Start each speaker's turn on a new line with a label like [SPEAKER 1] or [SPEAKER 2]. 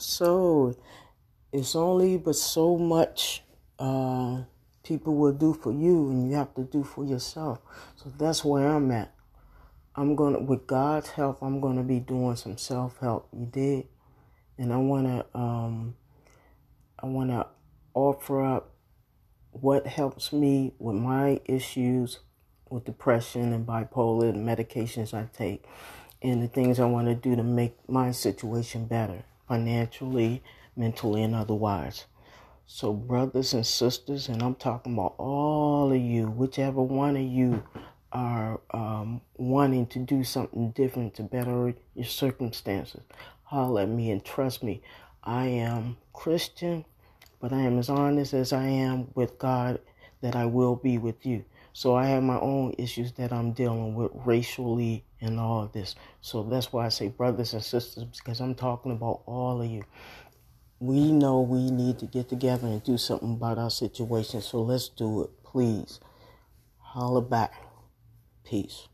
[SPEAKER 1] So it's only but so much uh, people will do for you, and you have to do for yourself. So that's where I'm at. I'm gonna, with God's help, I'm gonna be doing some self help. You did, and I wanna, um, I wanna offer up what helps me with my issues with depression and bipolar and medications I take, and the things I want to do to make my situation better financially, mentally, and otherwise. So, brothers and sisters, and I'm talking about all of you, whichever one of you are um, wanting to do something different to better your circumstances, holler at me and trust me. I am Christian, but I am as honest as I am with God that I will be with you. So I have my own issues that I'm dealing with racially and all of this. So that's why I say brothers and sisters because I'm talking about all of you. We know we need to get together and do something about our situation. So let's do it, please. Holla back. Peace.